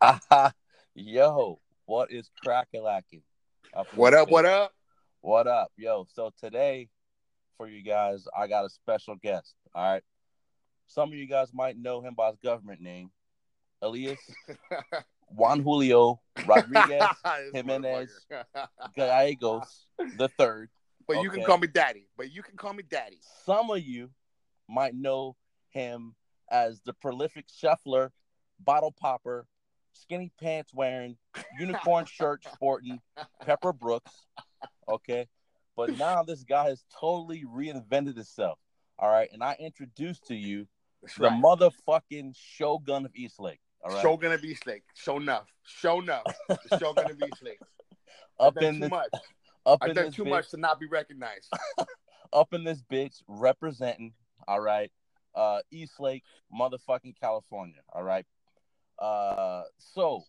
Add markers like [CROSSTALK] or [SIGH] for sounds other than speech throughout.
Uh, [LAUGHS] yo, what is crackalacking? What up? What up? What up? Yo, so today for you guys, I got a special guest. All right. Some of you guys might know him by his government name, Elias [LAUGHS] Juan Julio Rodriguez [LAUGHS] Jimenez Gallegos the third. But you can call me daddy. But you can call me daddy. Some of you might know him as the prolific shuffler, bottle popper, skinny pants wearing, unicorn shirt sporting, Pepper Brooks. Okay. But now this guy has totally reinvented himself. All right. And I introduced to you That's the right. motherfucking Shogun of Eastlake. All right. Shogun of Eastlake. Show enough. Show enough. The Shogun of Eastlake. [LAUGHS] up I've done in too this, much. [LAUGHS] up I've in done this too bitch, much to not be recognized. [LAUGHS] up in this bitch representing, all right, uh Eastlake, motherfucking California, all right. Uh so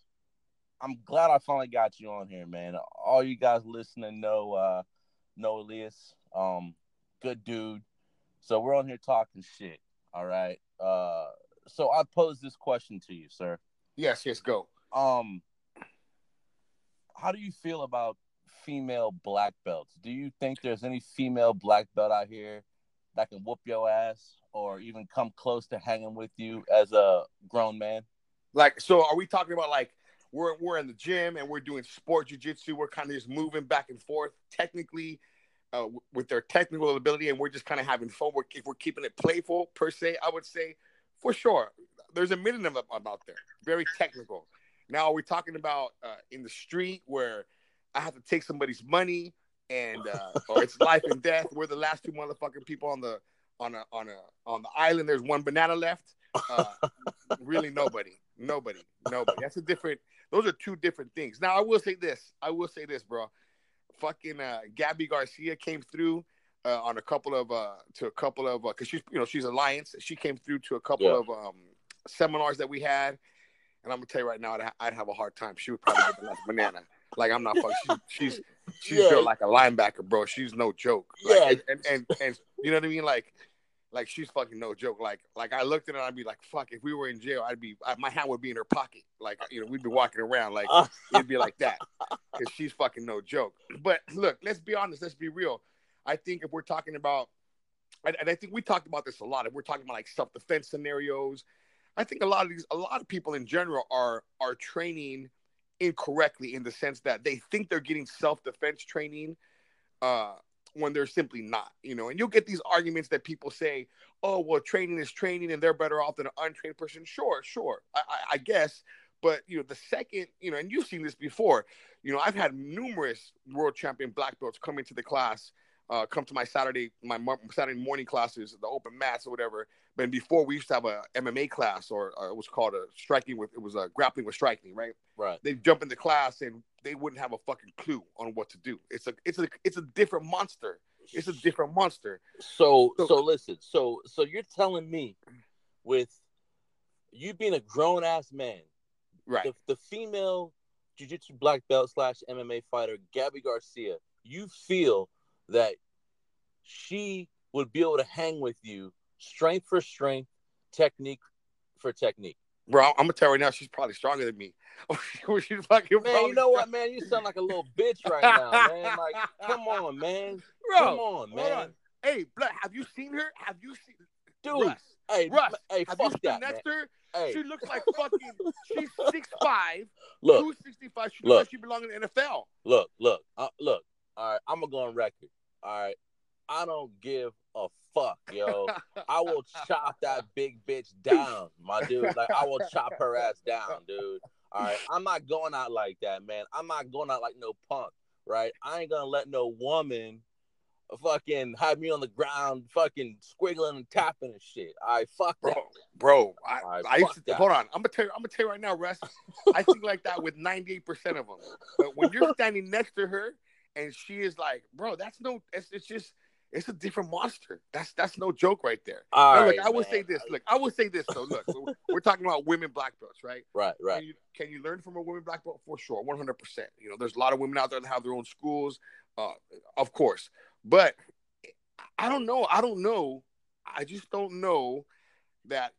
I'm glad I finally got you on here, man. All you guys listening know uh know Elias. Um good dude. So we're on here talking shit, all right. Uh so I pose this question to you, sir. Yes, yes, go. Um how do you feel about female black belts? Do you think there's any female black belt out here that can whoop your ass or even come close to hanging with you as a grown man? Like, so are we talking about like we're we're in the gym and we're doing sport jujitsu? We're kind of just moving back and forth, technically, uh, w- with their technical ability, and we're just kind of having fun. We're, if we're keeping it playful per se, I would say for sure. There's a minute of them out there, very technical. Now, are we talking about uh, in the street where I have to take somebody's money and uh, or it's life and death? We're the last two motherfucking people on the on a on a on the island. There's one banana left. Uh, really, nobody, nobody, nobody. That's a different. Those are two different things. Now, I will say this. I will say this, bro. Fucking uh, Gabby Garcia came through uh, on a couple of uh, to a couple of because she's you know she's Alliance. She came through to a couple Yeah. of um, seminars that we had, and I'm gonna tell you right now, I'd, ha- I'd have a hard time. She would probably get the last banana. Like I'm not fucking. She's she's, she's Yeah. built like a linebacker, bro. She's no joke. Like, Yeah. and, and and you know what I mean, like. Like she's fucking no joke. Like like I looked at her and I'd be like, fuck. If we were in jail, I'd be I, my hand would be in her pocket. Like you know, we'd be walking around like [LAUGHS] it'd be like that because she's fucking no joke. But look, let's be honest. Let's be real. I think if we're talking about, and, and I think we talked about this a lot. If we're talking about like self defense scenarios, I think a lot of these, a lot of people in general are are training incorrectly in the sense that they think they're getting self defense training. Uh, when they're simply not, you know, and you'll get these arguments that people say, "Oh, well, training is training, and they're better off than an untrained person." Sure, sure, I, I, I guess, but you know, the second, you know, and you've seen this before, you know, I've had numerous world champion black belts come into the class, uh, come to my Saturday, my Saturday morning classes, the open mats or whatever. But before we used to have a MMA class, or uh, it was called a striking with, it was a grappling with striking, right? Right. They jump into class and they wouldn't have a fucking clue on what to do. It's a, it's a, it's a different monster. It's a different monster. So So- so listen, so so you're telling me with you being a grown ass man, Right. the, the female jiu-jitsu black belt slash MMA fighter Gabby Garcia, you feel that she would be able to hang with you strength for strength, technique for technique. Bro, I'm gonna tell you right now, she's probably stronger than me. [LAUGHS] she's fucking Man, you know what, man? You sound like a little bitch right now, [LAUGHS] man. Like, come on, man. Bro, Come on, man. on. Hey, Blood, have you seen her? Have you seen Dude, Russ? hey, Russ, hey, have you seen that, next to her? Hey, She looks like fucking. [LAUGHS] She's 6'5", look, 265. She Look. looks like she belongs in the NFL. look, look, uh, look. All right, I'm gonna go on record. All right, I don't give a fuck, yo. [LAUGHS] I will chop that big bitch down, my dude. Like I will chop her ass down, dude. All right, I'm not going out like that, man. I'm not going out like no punk, right? I ain't gonna let no woman fucking have me on the ground, fucking squiggling and tapping and shit. All right, fuck Bro, that. bro, I, All right, I used to, that. hold on. I'm gonna tell you. I'm gonna tell you right now, Russ. I think like that with 98 percent of them. But when you're [LAUGHS] standing next to her and she is like, bro, that's no. It's, it's just. It's a different monster. That's that's no joke right there. All Now, right, look, I will man. say this. Look, I will say this though. Look, we're talking about women black belts, right? Right, right. Can you, can you learn from a woman black belt? For sure, 100%. You know, there's a lot of women out there that have their own schools, uh, of course. But I don't know. I don't know. I just don't know that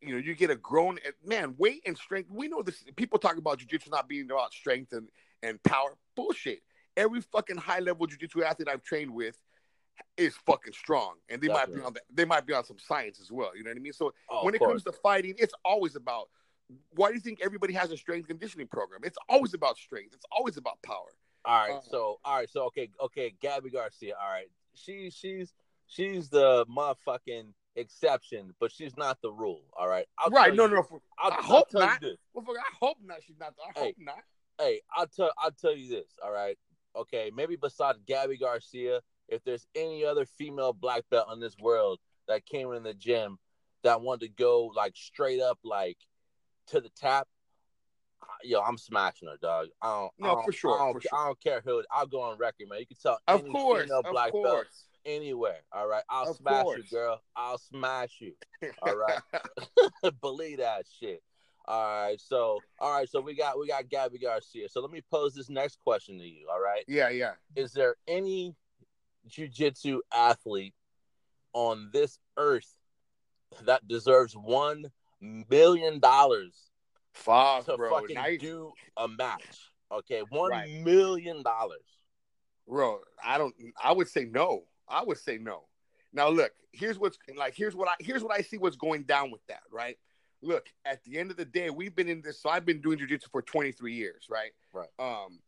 you know, you get a grown man, weight and strength. We know this. People talk about jujitsu not being about strength and, and power. Bullshit. Every fucking high level jujitsu athlete I've trained with is fucking strong, and they Definitely. might be on the, they might be on some science as well. You know what I mean? So oh, when it course. comes to fighting, it's always about. Why do you think everybody has a strength conditioning program? It's always about strength. It's always about power. All right, uh, so all right, so okay, okay, Gabby Garcia. All right, she she's she's the motherfucking exception, but she's not the rule. All right. I'll right. No, no. For, I'll, I hope I'll not. Well, I hope not. She's not. I hope not. Hey, I'll tell. I'll tell you this. All right. Okay. Maybe besides Gabby Garcia, if there's any other female black belt in this world that came in the gym that wanted to go like straight up like to the tap, yo, I'm smashing her, dog. I don't. No, I don't, for sure. I don't, for sure. I don't care who. I'll go on record, man. You can tell. Of course. Female black of course. Belt anywhere. All right. I'll of smash course. you, girl. I'll smash you. [LAUGHS] All right. [LAUGHS] Believe that shit. All right. So all right, so we got we got Gabby Garcia. So let me pose this next question to you. All right. Yeah, yeah. Is there any jujitsu athlete on this earth that deserves one million dollars to bro. fucking nice. do a match? Okay, one right. million dollars. Bro, I don't. I would say no. I would say no. Now look, here's what's like. Here's what I here's what I see what's going down with that. Right. Look, at the end of the day, we've been in this. So I've been doing jujitsu for 23 years. Right. Right. Um,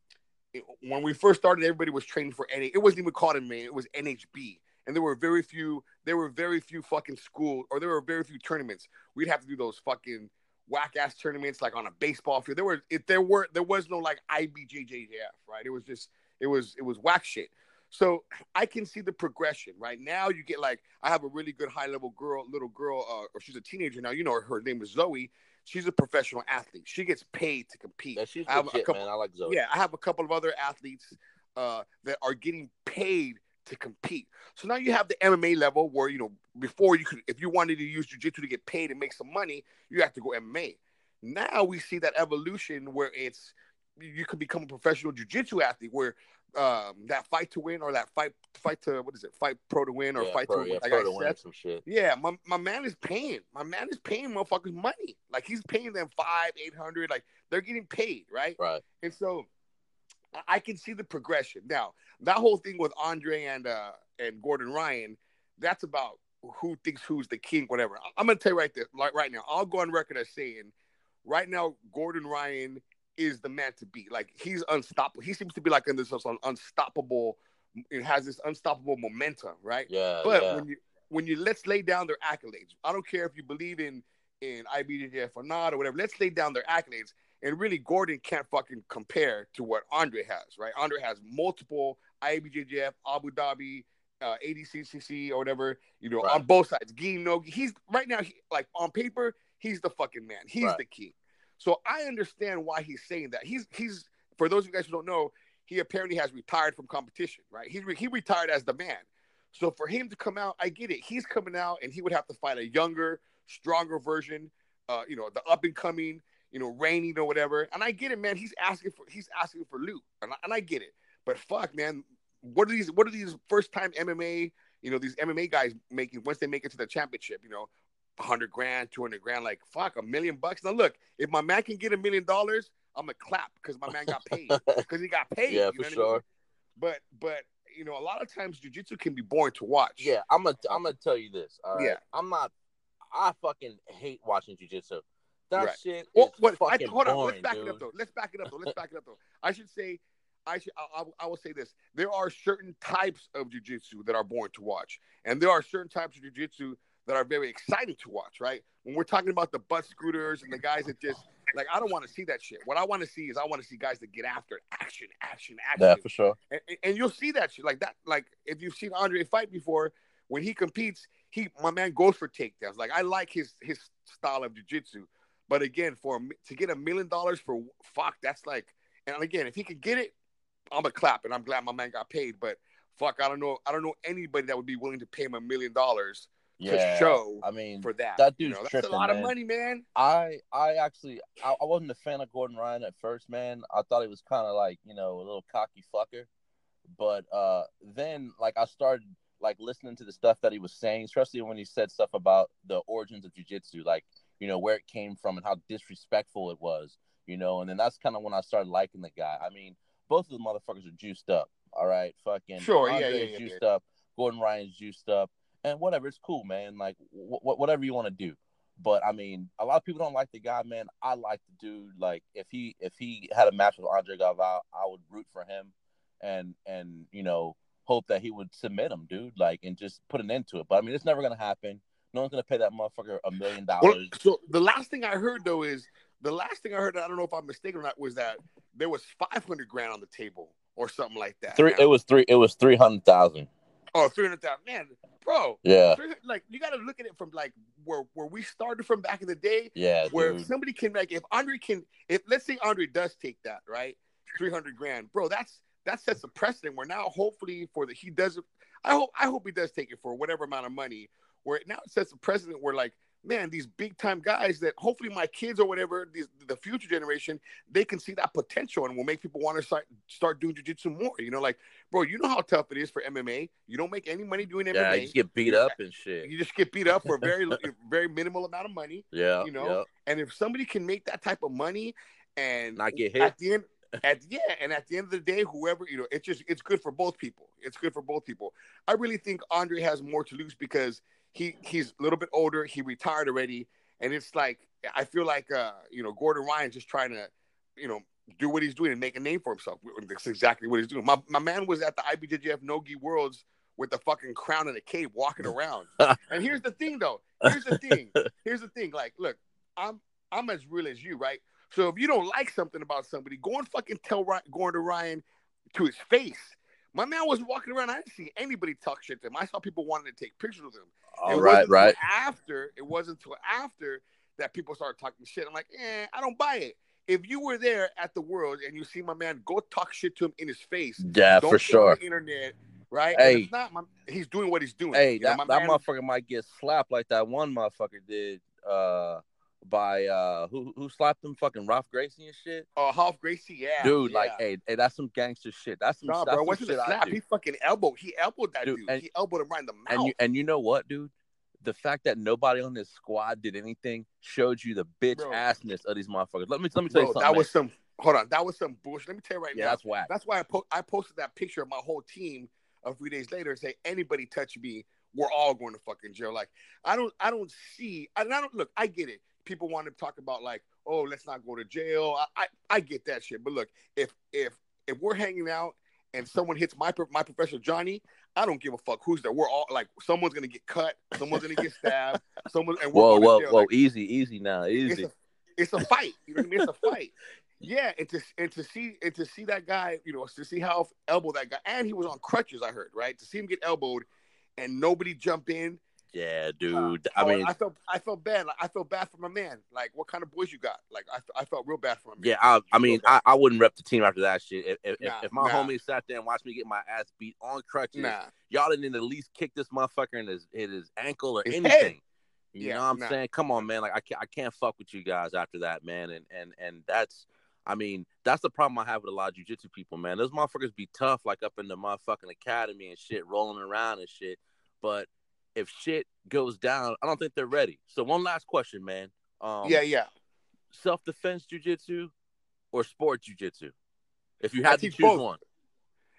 it, when we first started, everybody was training for NA. It wasn't even called MMA. It was NHB. And there were very few. There were very few fucking school, or there were very few tournaments. We'd have to do those fucking whack ass tournaments like on a baseball field. There were if there were there was no like IBJJF, right? It was just it was it was whack shit. So I can see the progression. Right now, you get like I have a really good high level girl, little girl, uh, or she's a teenager now. You know, her name is Zoe. She's a professional athlete. She gets paid to compete. Yeah, she's I have legit, a couple, man. I like Zoe. Yeah, I have a couple of other athletes uh, that are getting paid to compete. So now you have the MMA level where you know before you could, if you wanted to use jujitsu to get paid and make some money, you have to go MMA. Now we see that evolution where it's you could become a professional jujitsu athlete where um that fight to win or that fight fight to what is it fight pro to win or yeah, fight pro, to yeah, win, like to win some shit. Yeah, my, my man is paying. My man is paying motherfuckers money. Like he's paying them five, eight hundred. Like they're getting paid, right? Right. And so I can see the progression. Now that whole thing with Andre and uh and Gordon Ryan, that's about who thinks who's the king, whatever. I'm gonna tell you right there, like right now. I'll go on record as saying, right now, Gordon Ryan is the man to beat. Like he's unstoppable. He seems to be like in this unstoppable. It has this unstoppable momentum, right? Yeah. But yeah. when you when you let's lay down their accolades. I don't care if you believe in in IBJJF or not or whatever. Let's lay down their accolades. And really, Gordon can't fucking compare to what Andre has, right? Andre has multiple IBJJF, Abu Dhabi, uh, ADCCC or whatever, you know, right. on both sides. Gi no, he's right now, he, like on paper, he's the fucking man. He's right. the king. So I understand why he's saying that. He's he's for those of you guys who don't know, he apparently has retired from competition, right? He he retired as the man. So for him to come out, I get it. He's coming out and he would have to fight a younger, stronger version, uh, you know, the up and coming, you know, reigning or whatever. And I get it, man. He's asking for he's asking for loot, and I, and I get it. But fuck, man, what are these? What are these first time MMA? You know, these MMA guys making once they make it to the championship. You know, hundred grand, two hundred grand, like fuck, a million bucks. Now look, if my man can get a million dollars, I'm gonna clap because my man got paid [LAUGHS] because he got paid. Yeah, for sure. I mean? But but you know, a lot of times jujitsu can be boring to watch. Yeah, I'm gonna I'm gonna tell you this. Yeah, I'm not. I fucking hate watching jujitsu. That right. shit well, what, I, hold boring, on, let's back dude. it up though. Let's back it up though. Let's [LAUGHS] back it up though. I should say I should I, I, will say this: there are certain types of jujitsu that are boring to watch, and there are certain types of jujitsu that are very exciting to watch. Right? When we're talking about the butt scooters and the guys that just like, I don't want to see that shit. What I want to see is I want to see guys that get after it. action, action, action. Yeah, for sure. And, and you'll see that shit like that. Like if you've seen Andre fight before, when he competes, he my man goes for takedowns. Like I like his his style of jujitsu. But again, for to get a million dollars for fuck, that's like, and again, if he could get it, I'm a clap, and I'm glad my man got paid. But fuck, I don't know, I don't know anybody that would be willing to pay him a million dollars yeah, to show. I mean, for that, that dude's you know, tripping, That's a lot man. of money, man. I I actually I, I wasn't a fan of Gordon Ryan at first, man. I thought he was kind of like you know a little cocky fucker, but uh then like I started like listening to the stuff that he was saying, especially when he said stuff about the origins of jujitsu, like you know where it came from and how disrespectful it was, you know. And then that's kind of when I started liking the guy. I mean, both of the motherfuckers are juiced up. All right, fucking Sure, yeah, yeah, yeah, juiced yeah. up. Gordon Ryan's juiced up, and whatever, it's cool, man. Like wh- wh- whatever you want to do. But I mean, a lot of people don't like the guy, man. I like the dude. Like if he if he had a match with Andre Galvao, I would root for him, and and you know hope that he would submit him, dude. Like and just put an end to it. But I mean, it's never gonna happen. No one's gonna pay that motherfucker a million dollars. so the last thing I heard though is the last thing I heard. I don't know if I'm mistaken or not. Was that there was 500 grand on the table or something like that? Three. Now- It was three. It was three hundred thousand. Oh, 300,000. Man, bro. Yeah. Like you got to look at it from like where where we started from back in the day. Yeah, where dude. somebody can like if Andre can if let's say Andre does take that right 300 grand bro that's that sets a precedent where now hopefully for the he doesn't. I hope I hope he does take it for whatever amount of money where it now sets a precedent where like man these big time guys that hopefully my kids or whatever these, the future generation they can see that potential and will make people want to start start doing jiu-jitsu more you know like bro you know how tough it is for MMA you don't make any money doing MMA. Yeah, you get beat up and shit. you just get beat up for a very [LAUGHS] very minimal amount of money Yeah, you know, yeah. and if somebody can make that type of money and Not get hit. at the end [LAUGHS] at yeah and at the end of the day whoever you know it's just it's good for both people it's good for both people i really think andre has more to lose because he he's a little bit older he retired already and it's like i feel like uh you know gordon ryan's just trying to you know do what he's doing and make a name for himself. That's exactly what he's doing. My, my man was at the ibjjf nogi worlds with the fucking crown and a cape walking around. [LAUGHS] And here's the thing though. Here's the thing. [LAUGHS] Here's the thing. Like look i'm i'm as real as you right? So if you don't like something about somebody, go and fucking tell Ryan, Gordon Ryan to his face. My man was walking around. I didn't see anybody talk shit to him. I saw people wanting to take pictures with him. All it right, right. After it wasn't until after that people started talking shit. I'm like, eh, I don't buy it. If you were there at the world and you see my man, go talk shit to him in his face. Yeah, don't for sure. the internet, right? Hey. It's not my, he's doing what he's doing. Hey, You know, that, my that motherfucker might get slapped like that one motherfucker did uh by uh who who slapped him fucking Ralph Gracie and shit. Oh, Ralph Gracie, yeah, Dude, like hey, hey, that's some gangster shit. That's some, Nah, that's bro, some shit slap. He fucking elbowed. He elbowed that Dude, dude. and- he elbowed him right in the mouth. And you and you know what, dude? The fact that nobody on this squad did anything showed you the bitch assness of these motherfuckers. Let me let me tell you Bro, something. that man. was some. Hold on, that was some bullshit. Let me tell you right yeah, now. that's whack. That's why I po- I posted that picture of my whole team a few days later and say anybody touch me, we're all going to fucking jail. Like I don't I don't see and I don't look. I get it. People want to talk about like oh let's not go to jail. I, I I get that shit. But look, if if if we're hanging out and someone hits my my professor Johnny, I don't give a fuck who's there. We're all like someone's gonna get cut, someone's gonna get stabbed, [LAUGHS] someone and we're Whoa, whoa, jail. whoa, Like, easy, easy now, it's easy. a, it's a fight. You know what I mean? It's a [LAUGHS] fight. Yeah, and to and to see and to see that guy, you know, to see how elbow that guy, and he was on crutches. I heard right to see him get elbowed, and nobody jump in. Yeah, dude. I Oh, mean, I felt I felt bad. Like, I felt bad for my man. Like, what kind of boys you got? Like, I, I felt real bad for him. yeah, I, I mean, I, I wouldn't rep the team after that shit. If if, Nah, if my nah. homie sat there and watched me get my ass beat on crutches, nah, y'all didn't even at least kick this motherfucker in his in his ankle or His anything. head. You Yeah, know what I'm nah. saying? Come on, man. Like I can't I can't fuck with you guys after that, man. And and and that's I mean, that's the problem I have with a lot of jujitsu people, man. Those motherfuckers be tough, like up in the motherfucking academy and shit, rolling around and shit. But if shit goes down, I don't think they're ready. So one last question, man. Um, yeah, yeah. self defense jujitsu or sport jujitsu? If you I had to teach choose both. one,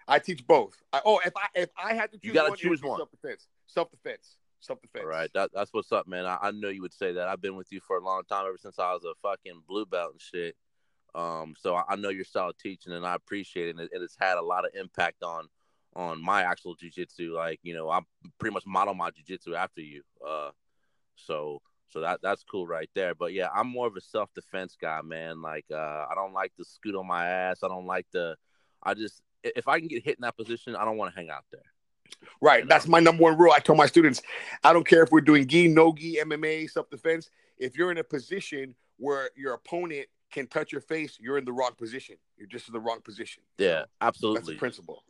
I teach both. I, oh, if I if I had to choose, You gotta one, choose one. Self defense. Self defense. Self defense. all right, that, that's what's up, man. I, I know you would say that. I've been with you for a long time, ever since I was a fucking blue belt and shit. Um, so I, I know your style of teaching, and I appreciate it. And it, it's had a lot of impact on on my actual jujitsu. Like you know, I pretty much model my jujitsu after you. Uh, so so that that's cool right there. But yeah, I'm more of a self defense guy, man. Like uh, I don't like to scoot on my ass. I don't like to. I just if I can get hit in that position, I don't want to hang out there. Right. You That's my number one rule. I tell my students, I don't care if we're doing gi, no gi, MMA, self defense. If you're in a position where your opponent can touch your face, you're in the wrong position. You're just in the wrong position. Yeah, absolutely. That's the principle.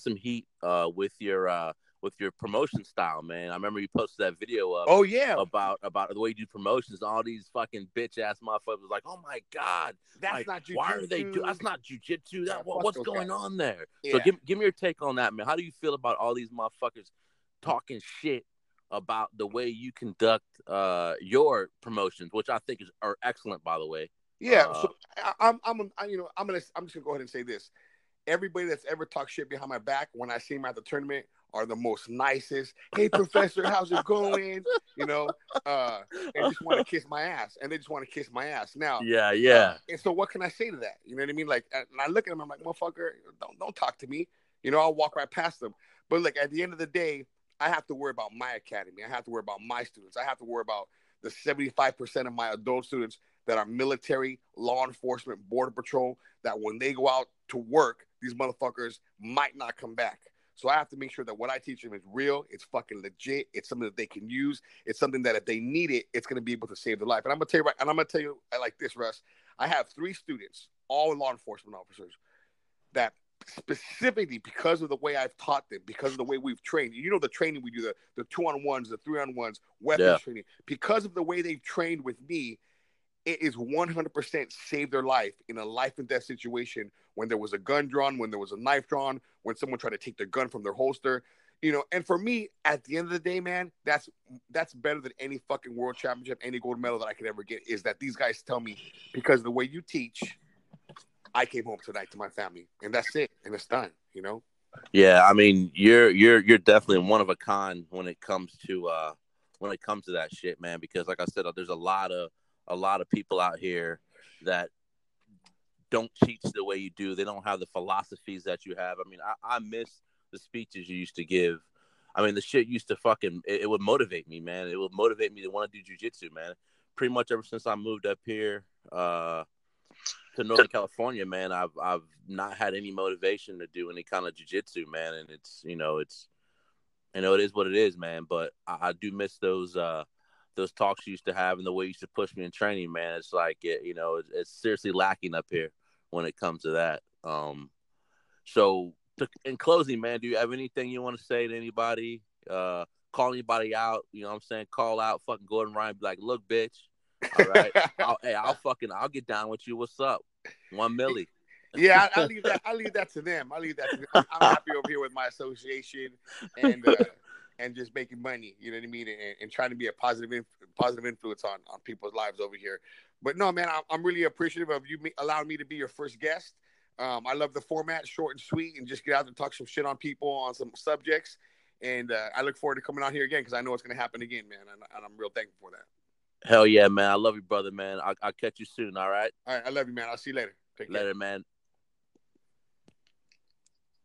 Some heat uh, with your uh, with your promotion style, man. I remember you posted that video up. Oh yeah, about about the way you do promotions. All these fucking bitch ass motherfuckers was like, oh my god, that's like, not jujitsu. why are they do? That's not jujitsu. That Yeah, what, what's going guys. on there? Yeah. So give give me your take on that, man. How do you feel about all these motherfuckers talking shit about the way you conduct uh your promotions, which I think is are excellent, by the way. Yeah, Uh, so I, I'm, I'm, I, you know, I'm gonna, I'm just gonna go ahead and say this. Everybody that's ever talked shit behind my back when I see them at the tournament are the most nicest. Hey, professor, how's it going? You know, uh, and just want to kiss my ass, and they just want to kiss my ass. Now, Yeah, yeah, and so what can I say to that? You know what I mean? Like, and I look at them, I'm like, motherfucker, don't, don't talk to me. You know, I'll walk right past them. But look, at the end of the day, I have to worry about my academy. I have to worry about my students. I have to worry about the 75% of my adult students that are military, law enforcement, border patrol, that when they go out to work, these motherfuckers might not come back. So I have to make sure that what I teach them is real, it's fucking legit, it's something that they can use, it's something that if they need it, it's gonna be able to save their life. And I'm gonna tell you right, and I'm gonna tell you I like this, Russ. I have three students, all law enforcement officers, that specifically because of the way I've taught them, because of the way we've trained. You know the training we do, the the two on ones, the three on ones, weapons Yeah. training. Because of the way they've trained with me, it is 100% saved their life in a life and death situation when there was a gun drawn, when there was a knife drawn, when someone tried to take their gun from their holster. You know, and for me, at the end of the day, man, that's that's better than any fucking world championship, any gold medal that I could ever get. Is that these guys tell me because the way you teach, I came home tonight to my family, and that's it, and it's done. You know, yeah. I mean, you're you're you're definitely one of a kind when it comes to uh when it comes to that shit, man. Because like I said, there's a lot of a lot of people out here that don't teach the way you do. They don't have the philosophies that you have. I mean, I, I miss the speeches you used to give. I mean, the shit used to fucking it, it would motivate me, man. It would motivate me to want to do jujitsu, man. Pretty much ever since I moved up here uh, to Northern California, man, I've I've not had any motivation to do any kind of jujitsu, man. And it's you know it's you know it is what it is, man. But I, I do miss those uh those talks you used to have and the way you used to push me in training, man. It's like it, you know, it's, it's seriously lacking up here when it comes to that. Um, so to, in closing, man, do you have anything you want to say to anybody? Uh, call anybody out? You know what I'm saying? Call out fucking Gordon Ryan. Be like, look, bitch. All right, [LAUGHS] I'll, hey, I'll fucking, I'll get down with you. What's up? One milli. yeah, I, I [LAUGHS] leave that. I leave that to them. I leave that to them. I'm, I'm happy over here with my association and uh, and just making money. You know what I mean? And, and trying to be a positive inf- positive influence on on people's lives over here. But no, man, I'm, I'm really appreciative of you me- allowing me to be your first guest. Um, I love the format, short and sweet, and just get out and talk some shit on people on some subjects. And uh, I look forward to coming out here again because I know it's going to happen again, man. And, and I'm real thankful for that. Hell yeah, man. I love you, brother, man. I'll, I'll catch you soon. All right. All right, I love you, man. I'll see you later. Take care. Later, man.